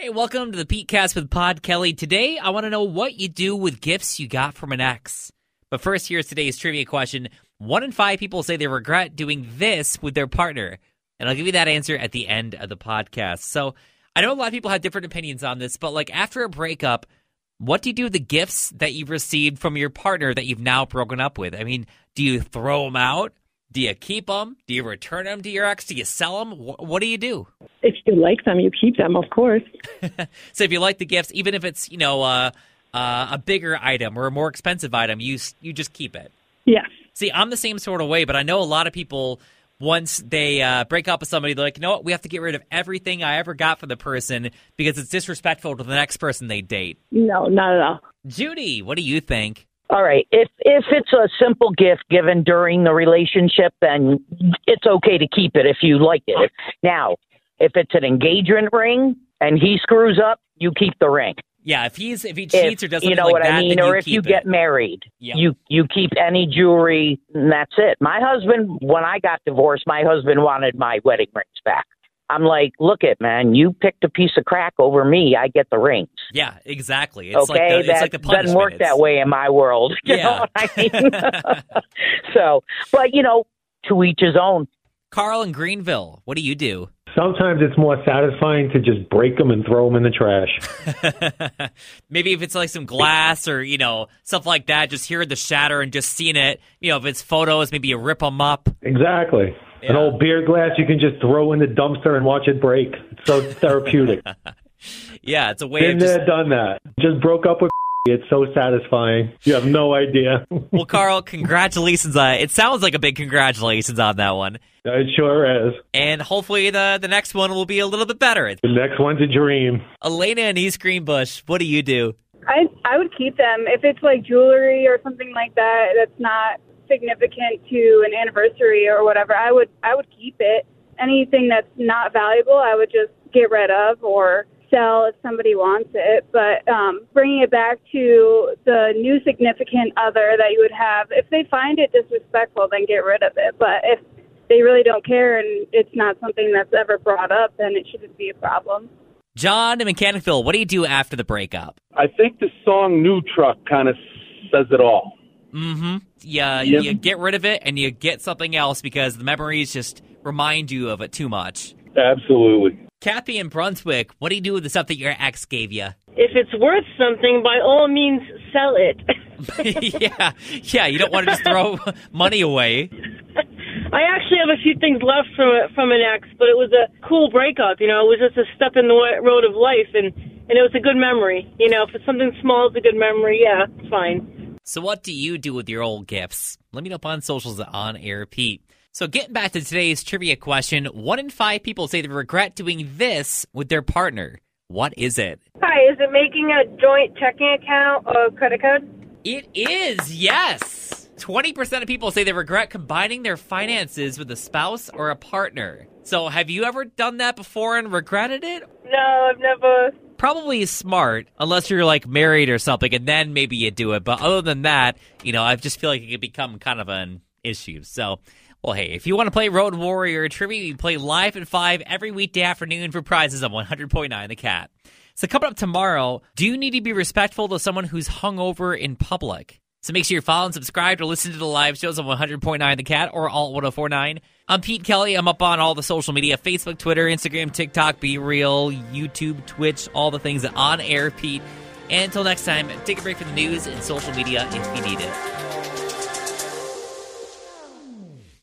Hey, welcome to the Pete Cast with Pod Kelly. Today, I want to know what you do with gifts you got from an ex. But first, here's today's trivia question. One in five people say they regret doing this with their partner. And I'll give you that answer at the end of the podcast. So I know a lot of people have different opinions on this, but like after a breakup, what do you do with the gifts that you've received from your partner that you've now broken up with? I mean, do you throw them out? Do you keep them? Do you return them to your ex? Do you sell them? Wh- What do you do? If you like them, you keep them, of course. So if you like the gifts, even if it's you know uh, uh, a bigger item or a more expensive item, you you just keep it. Yes. See, I'm the same sort of way, but I know a lot of people once they uh, break up with somebody, they're like, you know what, we have to get rid of everything I ever got for the person because it's disrespectful to the next person they date. No, not at all. Judy, what do you think? All right. If if it's a simple gift given during the relationship, then it's okay to keep it if you like it. Now, if it's an engagement ring and he screws up, you keep the ring. Yeah, if he's if he If, cheats or does something you know like what that, I mean, or you if you keep get married, Yep. you you keep any jewelry, and that's it. My husband, when I got divorced, my husband wanted my wedding rings back. I'm like, look it, man, you picked a piece of crack over me. I get the rings. Yeah, exactly. It's okay, like the, it's that like the doesn't punishment. work that way in my world. You Yeah. know what I mean? so, but you know, to each his own. Carl in Greenville, what do you do? Sometimes it's more satisfying to just break them and throw them in the trash. Maybe if it's like some glass or you know stuff like that, just hearing the shatter and just seeing it. You know, if it's photos, maybe you rip them up. Exactly. An old beer glass you can just throw in the dumpster and watch it break. It's so therapeutic. Yeah, it's a way Been of just. there, done that. Just broke up with. It's so satisfying. You have no idea. Well, Carl, congratulations! Uh, it sounds like a big congratulations on that one, it sure is. and hopefully the the next one will be a little bit better. The next one's a dream. Elena and East Greenbush, what do you do? I I would keep them if it's like jewelry or something like that that's not significant to an anniversary or whatever. I would I would keep it. Anything that's not valuable, I would just get rid of or sell if somebody wants it. But um, bringing it back to the new significant other that you would have, if they find it disrespectful, then get rid of it. But if they really don't care and it's not something that's ever brought up, then it shouldn't be a problem. John in Mechanicville, what do you do after the breakup? I think the song "New Truck" kind of says it all. Mm-hmm. Yeah, Yep. you get rid of it and you get something else because the memories just remind you of it too much. Absolutely. Kathy in Brunswick, what do you do with the stuff that your ex gave you? If it's worth something, by all means, sell it. yeah, yeah. You don't want to just throw money away. I actually have a few things left from a, from an ex, but it was a cool breakup. You know, it was just a step in the wa- road of life, and and it was a good memory. You know, if it's something small, it's a good memory. Yeah, it's fine. So, what do you do with your old gifts? Let me know up on socials on air Pete. So, getting back to today's trivia question, one in five people say they regret doing this with their partner. What is it? Hi, is it making a joint checking account or credit card? It is yes. Twenty percent of people say they regret combining their finances with a spouse or a partner. So, have you ever done that before and regretted it? No, I've never. Probably smart unless you're like married or something and then maybe you do it. But other than that you know i just feel like it could become kind of an issue. So well hey if you want to play road warrior trivia you play live at 5 every weekday afternoon for prizes on 100.9 the cat. So coming up tomorrow do you need to be respectful to someone who's hungover in public so make sure you follow and subscribe or listen to the live shows on 100.9 The Cat or Alt 1049. I'm Pete Kelly. I'm up on all the social media Facebook, Twitter, Instagram, TikTok, Be Real, YouTube, Twitch, all the things at On Air Pete. And until next time, take a break from the news and social media if you need it.